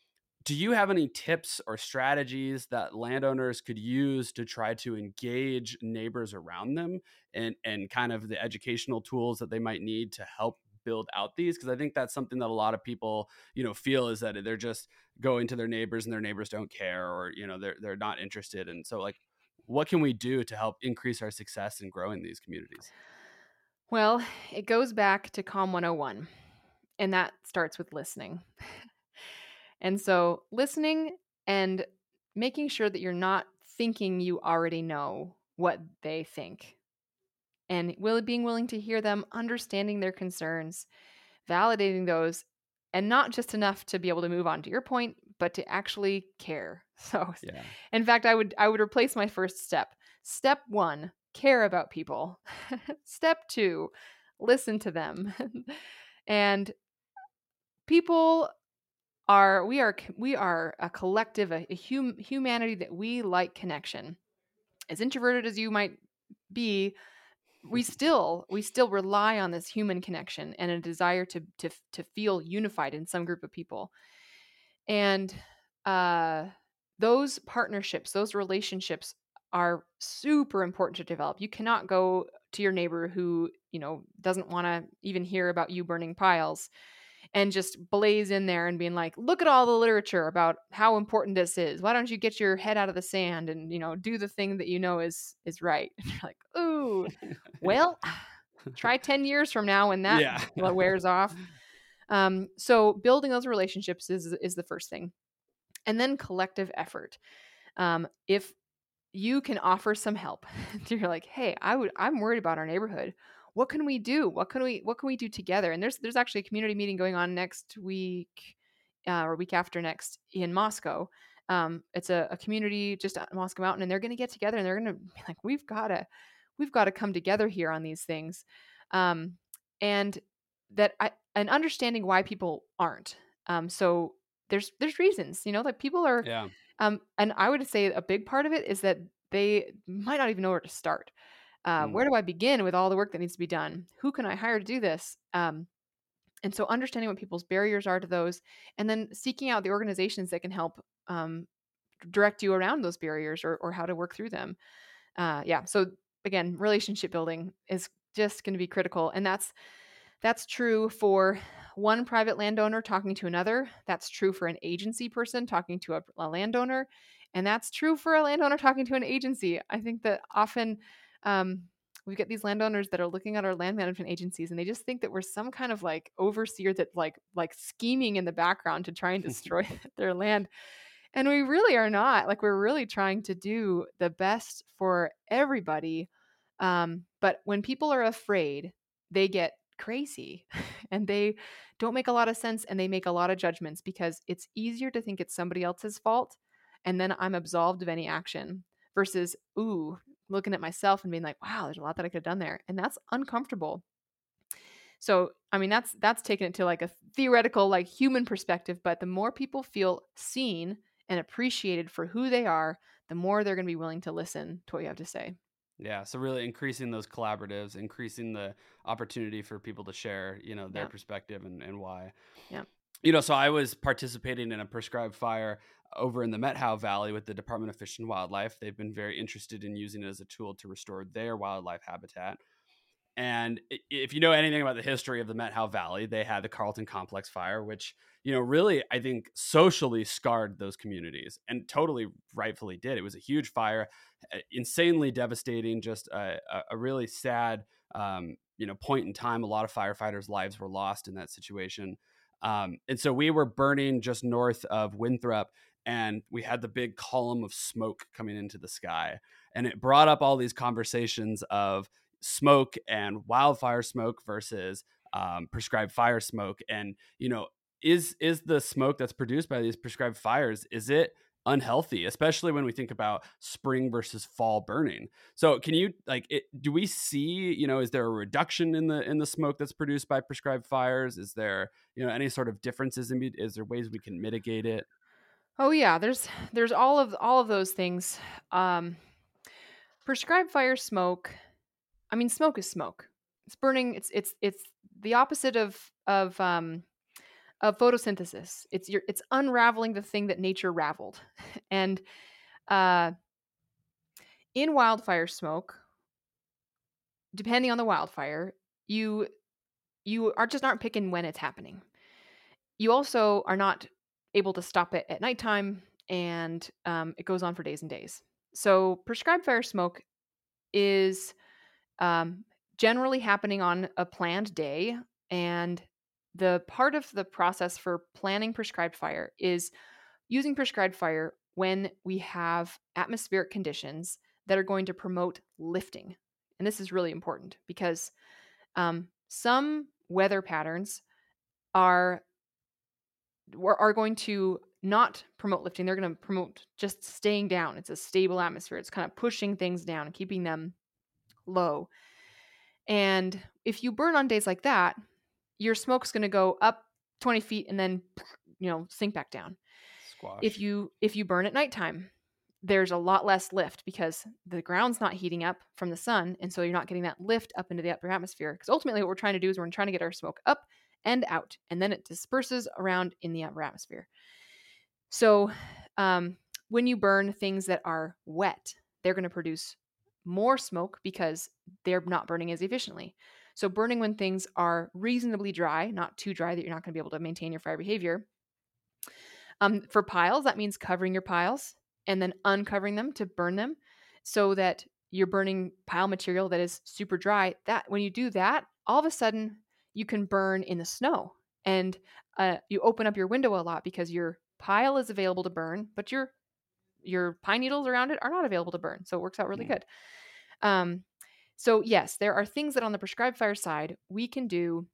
do you have any tips or strategies that landowners could use to try to engage neighbors around them, and and kind of the educational tools that they might need to help build out these? Because I think that's something that a lot of people you know feel is that they're just going to their neighbors and their neighbors don't care, or you know they're they're not interested, and so like what can we do to help increase our success in growing these communities? well it goes back to com 101 and that starts with listening and so listening and making sure that you're not thinking you already know what they think. And will being willing to hear them understanding their concerns validating those and not just enough to be able to move on to your point but to actually care. So Yeah. in fact i would i would replace my first step. Step 1 care about people. Step 2 listen to them. And people are we are we are a collective a, a hum, humanity that we like connection. As introverted as you might be we still we still rely on this human connection and a desire to to to feel unified in some group of people. And uh those partnerships those relationships are super important to develop. You cannot go to your neighbor who you know doesn't want to even hear about you burning piles and just blaze in there and being like look at all the literature about how important this is. Why don't you get your head out of the sand and you know do the thing that you know is is right? And you're like ooh well try 10 years from now when that yeah. wears off. Um, so building those relationships is is the first thing. And then collective effort. Um, if you can offer some help you're like hey i would i'm worried about our neighborhood what can we do? What can we what can we do together? And there's there's actually a community meeting going on next week uh, or week after next in moscow. Um, it's a, a community just at moscow mountain and they're going to get together and they're going to be like we've got to we've got to come together here on these things. Um, and that I, and understanding why people aren't. Um, so there's there's reasons you know like people are Yeah. um, and I would say a big part of it is that they might not even know where to start. Uh, Mm. Where do I begin with all the work that needs to be done? Who can I hire to do this? Um, and so understanding what people's barriers are to those, and then seeking out the organizations that can help um, direct you around those barriers or, or how to work through them. Uh, yeah. So again, relationship building is just going to be critical, and that's that's true for one private landowner talking to another. That's true for an agency person talking to a, a landowner. And that's true for a landowner talking to an agency. I think that often um, we get these landowners that are looking at our land management agencies and they just think that we're some kind of like overseer that like like scheming in the background to try and destroy their land. And we really are not. Like we're really trying to do the best for everybody. Um, but when people are afraid, they get crazy and they don't make a lot of sense and they make a lot of judgments because it's easier to think it's somebody else's fault and then I'm absolved of any action versus, ooh, looking at myself and being like, wow, there's a lot that I could have done there. And that's uncomfortable. So, I mean, that's that's taken it to like a theoretical, like human perspective, but the more people feel seen and appreciated for who they are, the more they're going to be willing to listen to what you have to say. Yeah, so really increasing those collaboratives, increasing the opportunity for people to share, you know, their Yeah. perspective and, and why. Yeah. You know, so I was participating in a prescribed fire over in the Methow Valley with the Department of Fish and Wildlife. They've been very interested in using it as a tool to restore their wildlife habitat. And if you know anything about the history of the Methow Valley, they had the Carlton Complex fire, which, you know, really, I think socially scarred those communities and totally rightfully did. It was a huge fire, uh, insanely devastating, just a- a really sad, um, you know, point in time. A lot of firefighters' lives were lost in that situation. Um, and so we were burning just north of Winthrop, and we had the big column of smoke coming into the sky. And it brought up all these conversations of, smoke and wildfire smoke versus um, prescribed fire smoke and you know is is the smoke that's produced by these prescribed fires is it unhealthy especially when we think about spring versus fall burning so can you like it, do we see you know is there a reduction in the in the smoke that's produced by prescribed fires is there you know any sort of differences in is there ways we can mitigate it Oh yeah, there's there's all of all of those things. Um, prescribed fire smoke. I mean, smoke is smoke. It's burning. It's it's it's the opposite of of um, of photosynthesis. It's it's unraveling the thing that nature raveled, and uh, in wildfire smoke, depending on the wildfire, you you are just aren't picking when it's happening. You also are not able to stop it at nighttime, and um, it goes on for days and days. So prescribed fire smoke is um, generally happening on a planned day, and the part of the process for planning prescribed fire is using prescribed fire when we have atmospheric conditions that are going to promote lifting. And this is really important because um, some weather patterns are are going to not promote lifting. They're going to promote just staying down. It's a stable atmosphere. It's kind of pushing things down and keeping them low. And if you burn on days like that, your smoke's going to go up 20 feet and then you know sink back down. squash If you if you burn at nighttime, there's a lot less lift because the ground's not heating up from the sun, and so you're not getting that lift up into the upper atmosphere. Because ultimately, what we're trying to do is we're trying to get our smoke up and out, and then it disperses around in the upper atmosphere. So, um, when you burn things that are wet, they're going to produce more smoke because they're not burning as efficiently. So, burning when things are reasonably dry, not too dry that you're not going to be able to maintain your fire behavior. Um, for piles, that means covering your piles and then uncovering them to burn them so that you're burning pile material that is super dry. That when you do that, all of a sudden you can burn in the snow and uh, you open up your window a lot because your pile is available to burn, but your your pine needles around it are not available to burn. So it works out really Mm. good. Um, so yes, there are things that on the prescribed fire side we can do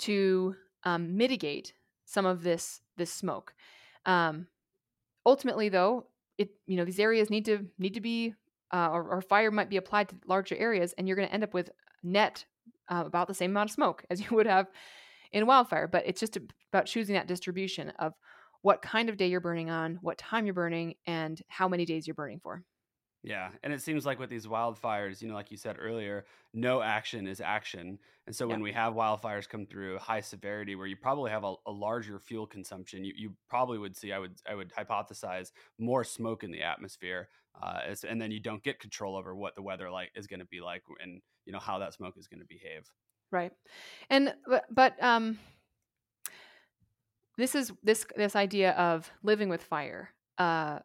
to um, mitigate some of this this smoke. Um, ultimately, though, it you know these areas need to need to be uh, or, or fire might be applied to larger areas, and you're going to end up with net uh, about the same amount of smoke as you would have in wildfire. But it's just about choosing that distribution of what kind of day you're burning on, what time you're burning, and how many days you're burning for. Yeah, and it seems like with these wildfires, you know, like you said earlier, no action is action. And so when Yeah. we have wildfires come through high severity, where you probably have a, a larger fuel consumption, you, you probably would see, I would I would hypothesize more smoke in the atmosphere, uh, as, and then you don't get control over what the weather like is going to be like, and you know how that smoke is going to behave. right and but, but um this is this this idea of living with fire uh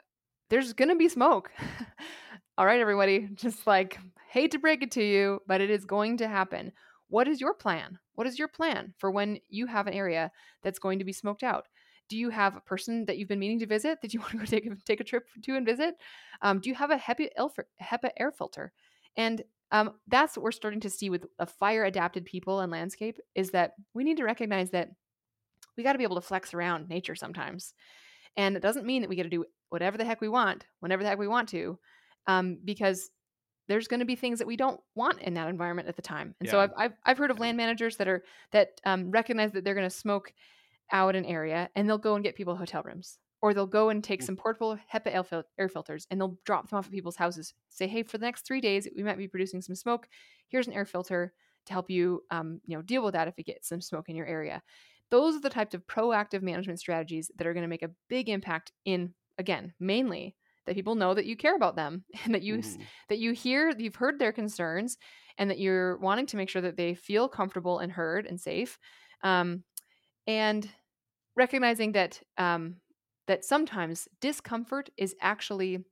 there's gonna be smoke all right everybody just like hate to break it to you but it is going to happen. What is your plan? What is your plan for when you have an area that's going to be smoked out? Do you have a person that you've been meaning to visit that you want to go take a, take a trip to and visit? Um, do you have a HEPA, HEPA air filter? And um, that's what we're starting to see with a fire adapted people and landscape is that we need to recognize that we got to be able to flex around nature sometimes. And it doesn't mean that we got to do whatever the heck we want whenever the heck we want to um, because there's going to be things that we don't want in that environment at the time and so I've, I've, I've heard of land managers that are that um, recognize that they're going to smoke out an area and they'll go and get people hotel rooms or they'll go and take some portable HEPA air filters and they'll drop them off at people's houses. Say, hey, for the next three days, we might be producing some smoke. Here's an air filter to help you, um, you know, deal with that if you get some smoke in your area. Those are the types of proactive management strategies that are going to make a big impact in, again, mainly that people know that you care about them and that you Mhm. that you hear you've heard their concerns and that you're wanting to make sure that they feel comfortable and heard and safe um, and recognizing that um, that sometimes discomfort is actually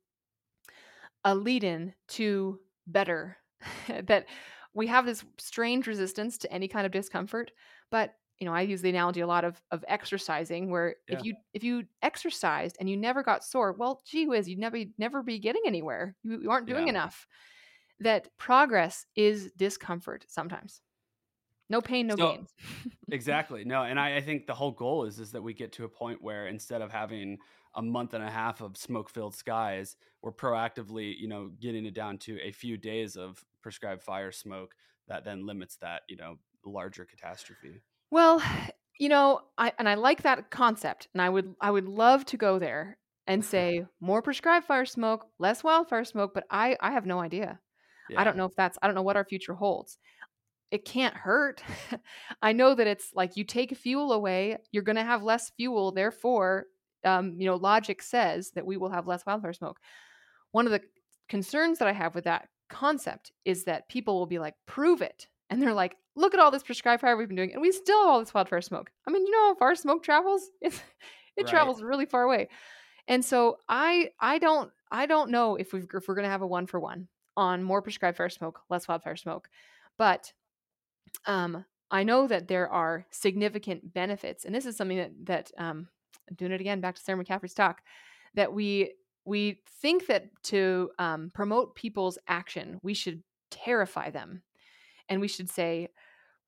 a lead-in to better that we have this strange resistance to any kind of discomfort but you know i use the analogy a lot of of exercising where Yeah. if you if you exercised and you never got sore well gee whiz you'd never never be getting anywhere. You, you aren't doing Yeah. enough. That progress is discomfort sometimes. No pain no So- gains exactly no and I, I think the whole goal is is that we get to a point where instead of having a month and a half of smoke filled skies we're proactively you know getting it down to a few days of prescribed fire smoke that then limits that you know larger catastrophe Well, you know, I and I like that concept, and I would I would love to go there and say more prescribed fire smoke, less wildfire smoke, but I I have no idea. I don't know if that's I don't know what our future holds. It can't hurt. I know that it's like you take fuel away, you're going to have less fuel, therefore, um, you know, logic says that we will have less wildfire smoke. One of the concerns that I have with that concept is that people will be like, prove it. And they're like, look at all this prescribed fire we've been doing, and we still have all this wildfire smoke. I mean, you know how far smoke travels? It's, it Right. travels really far away. And so I I don't I don't know if we've if we're gonna have a one for one on more prescribed fire smoke, less wildfire smoke. But um I know that there are significant benefits, and this is something that that um I'm doing it again back to Sarah McCaffrey's talk, that we we think that to um, promote people's action, we should terrify them, and we should say,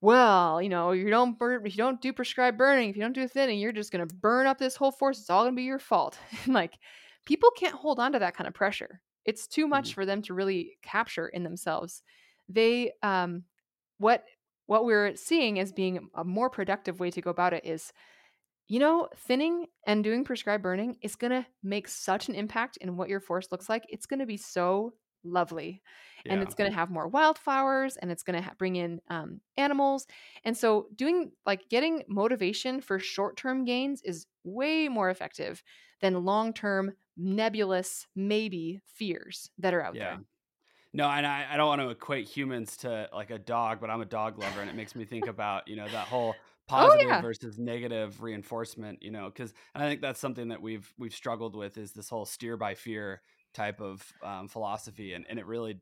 well, you know, you don't burn, if you don't do prescribed burning, if you don't do thinning, you're just going to burn up this whole forest. It's all going to be your fault. And like, people can't hold on to that kind of pressure. It's too much Mhm. for them to really capture in themselves. They, um, what what we're seeing as being a more productive way to go about it is you know, thinning and doing prescribed burning is going to make such an impact in what your forest looks like. It's going to be so lovely. And Yeah. it's going to have more wildflowers and it's going to ha- bring in um, animals. And so, doing like getting motivation for short term gains is way more effective than long term, nebulous, maybe fears that are out yeah there. no and I, I don't want to equate humans to like a dog but i'm a dog lover and it makes me think about you know that whole positive Oh, yeah. versus negative reinforcement you know because i think that's something that we've we've struggled with is this whole steer by fear type of um, philosophy and, and it really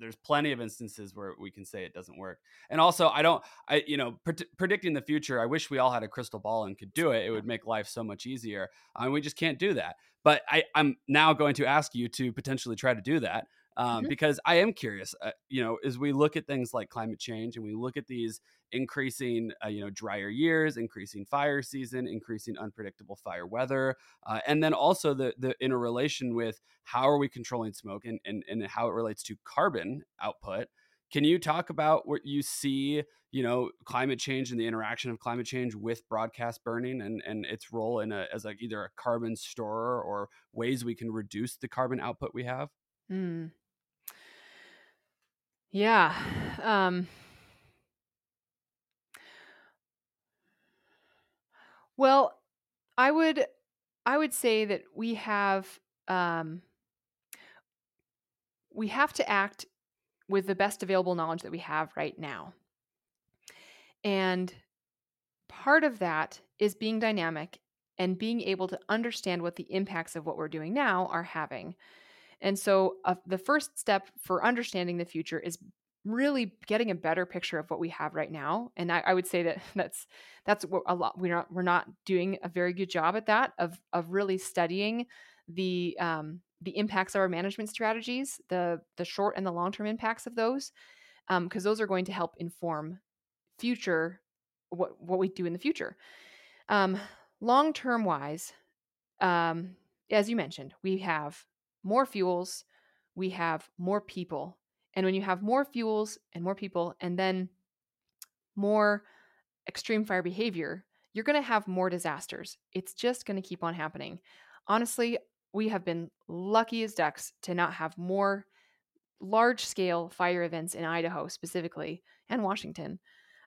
there's plenty of instances where we can say it doesn't work. And also i don't i you know pred- predicting the future i wish we all had a crystal ball and could do it. It would make life so much easier. And we just can't do that. But I, i'm now going to ask you to potentially try to do that um, Mhm. because I am curious. Uh, you know, as we look at things like climate change and we look at these increasing, uh, you know, drier years, increasing fire season, increasing unpredictable fire weather, uh, and then also the the interrelation with how are we controlling smoke and, and and how it relates to carbon output. Can you talk about what you see, you know, climate change and the interaction of climate change with broadcast burning and, and its role in a, as like either a carbon storer or ways we can reduce the carbon output we have? Hmm. Yeah. Um, well, I would I would say that we have um, we have to act with the best available knowledge that we have right now. And part of that is being dynamic and being able to understand what the impacts of what we're doing now are having. And so, uh, the first step for understanding the future is really getting a better picture of what we have right now. And I, I would say that that's that's a lot we're not we're not doing a very good job at that of of really studying the um, the impacts of our management strategies, the the short and the long term impacts of those, because those are going to help inform future what what we do in the future. Um, long term wise, um, as you mentioned, we have more fuels, we have more people. And when you have more fuels and more people, and then more extreme fire behavior, you're going to have more disasters. It's just going to keep on happening. Honestly, we have been lucky as ducks to not have more large scale fire events in Idaho specifically and Washington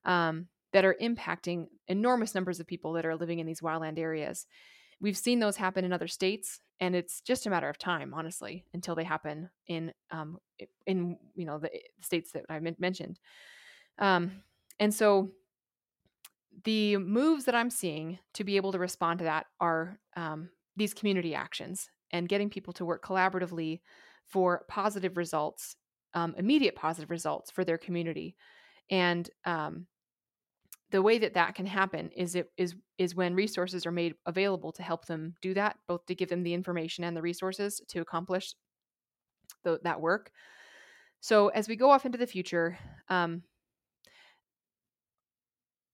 um, that are impacting enormous numbers of people that are living in these wildland areas. We've seen those happen in other states, and it's just a matter of time, honestly, until they happen in um, in you know the states that I mentioned. Um, and so the moves that I'm seeing to be able to respond to that are um, these community actions and getting people to work collaboratively for positive results, um, immediate positive results for their community. And um, the way that that can happen is it is is when resources are made available to help them do that, both to give them the information and the resources to accomplish the, that work. So as we go off into the future, um,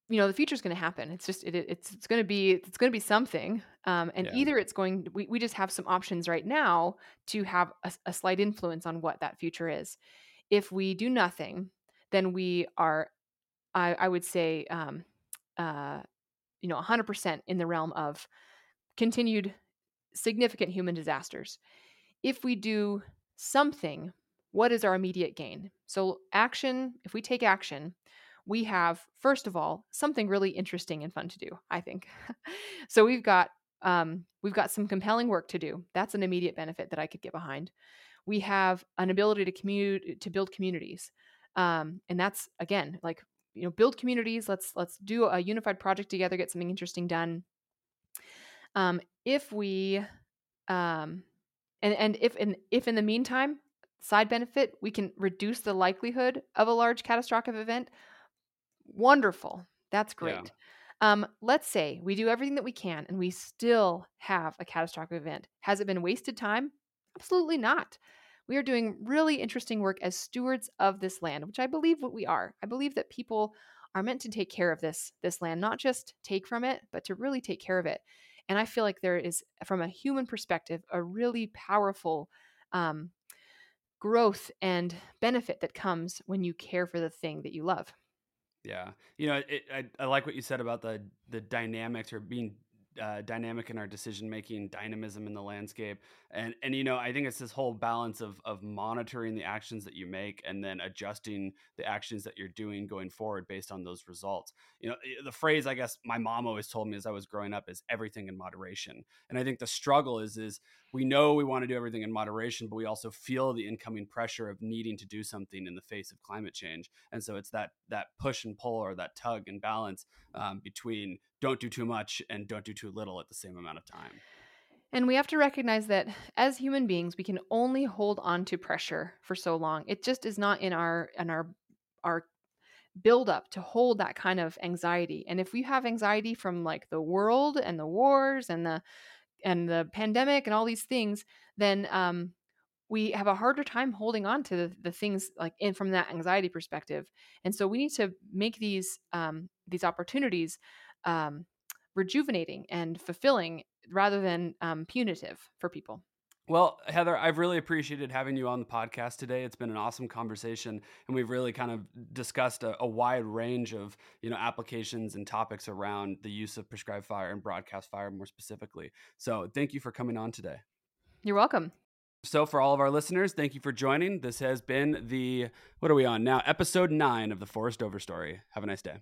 you know the future is going to happen it's just it, it's it's going to be it's going to be something um, and yeah. either it's going we, we just have some options right now to have a, a, slight influence on what that future is if we do nothing then we are i, I would say um, uh, you know 100% in the realm of continued significant human disasters if we do something what is our immediate gain so action if we take action we have, first of all, something really interesting and fun to do, I think. so we've got um, we've got some compelling work to do. That's an immediate benefit that I could get behind. We have an ability to commute to build communities. Um, and that's again like you know build communities let's let's do a unified project together get something interesting done um, if we um, and and if and if in the meantime side benefit we can reduce the likelihood of a large catastrophic event Wonderful. That's great. Yeah. Um, let's say we do everything that we can and we still have a catastrophic event. Has it been wasted time? Absolutely not. We are doing really interesting work as stewards of this land, which I believe what we are. I believe that people are meant to take care of this this land, not just take from it, but to really take care of it. And I feel like there is, from a human perspective, a really powerful um, growth and benefit that comes when you care for the thing that you love. Yeah, you know, it, I, I like what you said about the the dynamics or being uh, dynamic in our decision making, dynamism in the landscape, and and you know I think it's this whole balance of of monitoring the actions that you make and then adjusting the actions that you're doing going forward based on those results. You know the phrase I guess my mom always told me as I was growing up is everything in moderation, and I think the struggle is is we know we want to do everything in moderation, but we also feel the incoming pressure of needing to do something in the face of climate change, and so it's that that push and pull or that tug and balance um, between don't do too much and don't do too little at the same amount of time. And we have to recognize that as human beings, we can only hold on to pressure for so long. It just is not in our in our our build up to hold that kind of anxiety. And if we have anxiety from like the world and the wars and the and the pandemic and all these things, then um, we have a harder time holding on to the, the things like in from that anxiety perspective. And so we need to make these um, these opportunities um, rejuvenating and fulfilling rather than um, punitive for people. Well, Heather, I've really appreciated having you on the podcast today. It's been an awesome conversation, and we've really kind of discussed a, a, wide range of you know applications and topics around the use of prescribed fire and broadcast fire more specifically. So, thank you for coming on today. You're welcome. So, for all of our listeners, thank you for joining. This has been the what are we on now? Episode nine of the Forest Overstory. Have a nice day.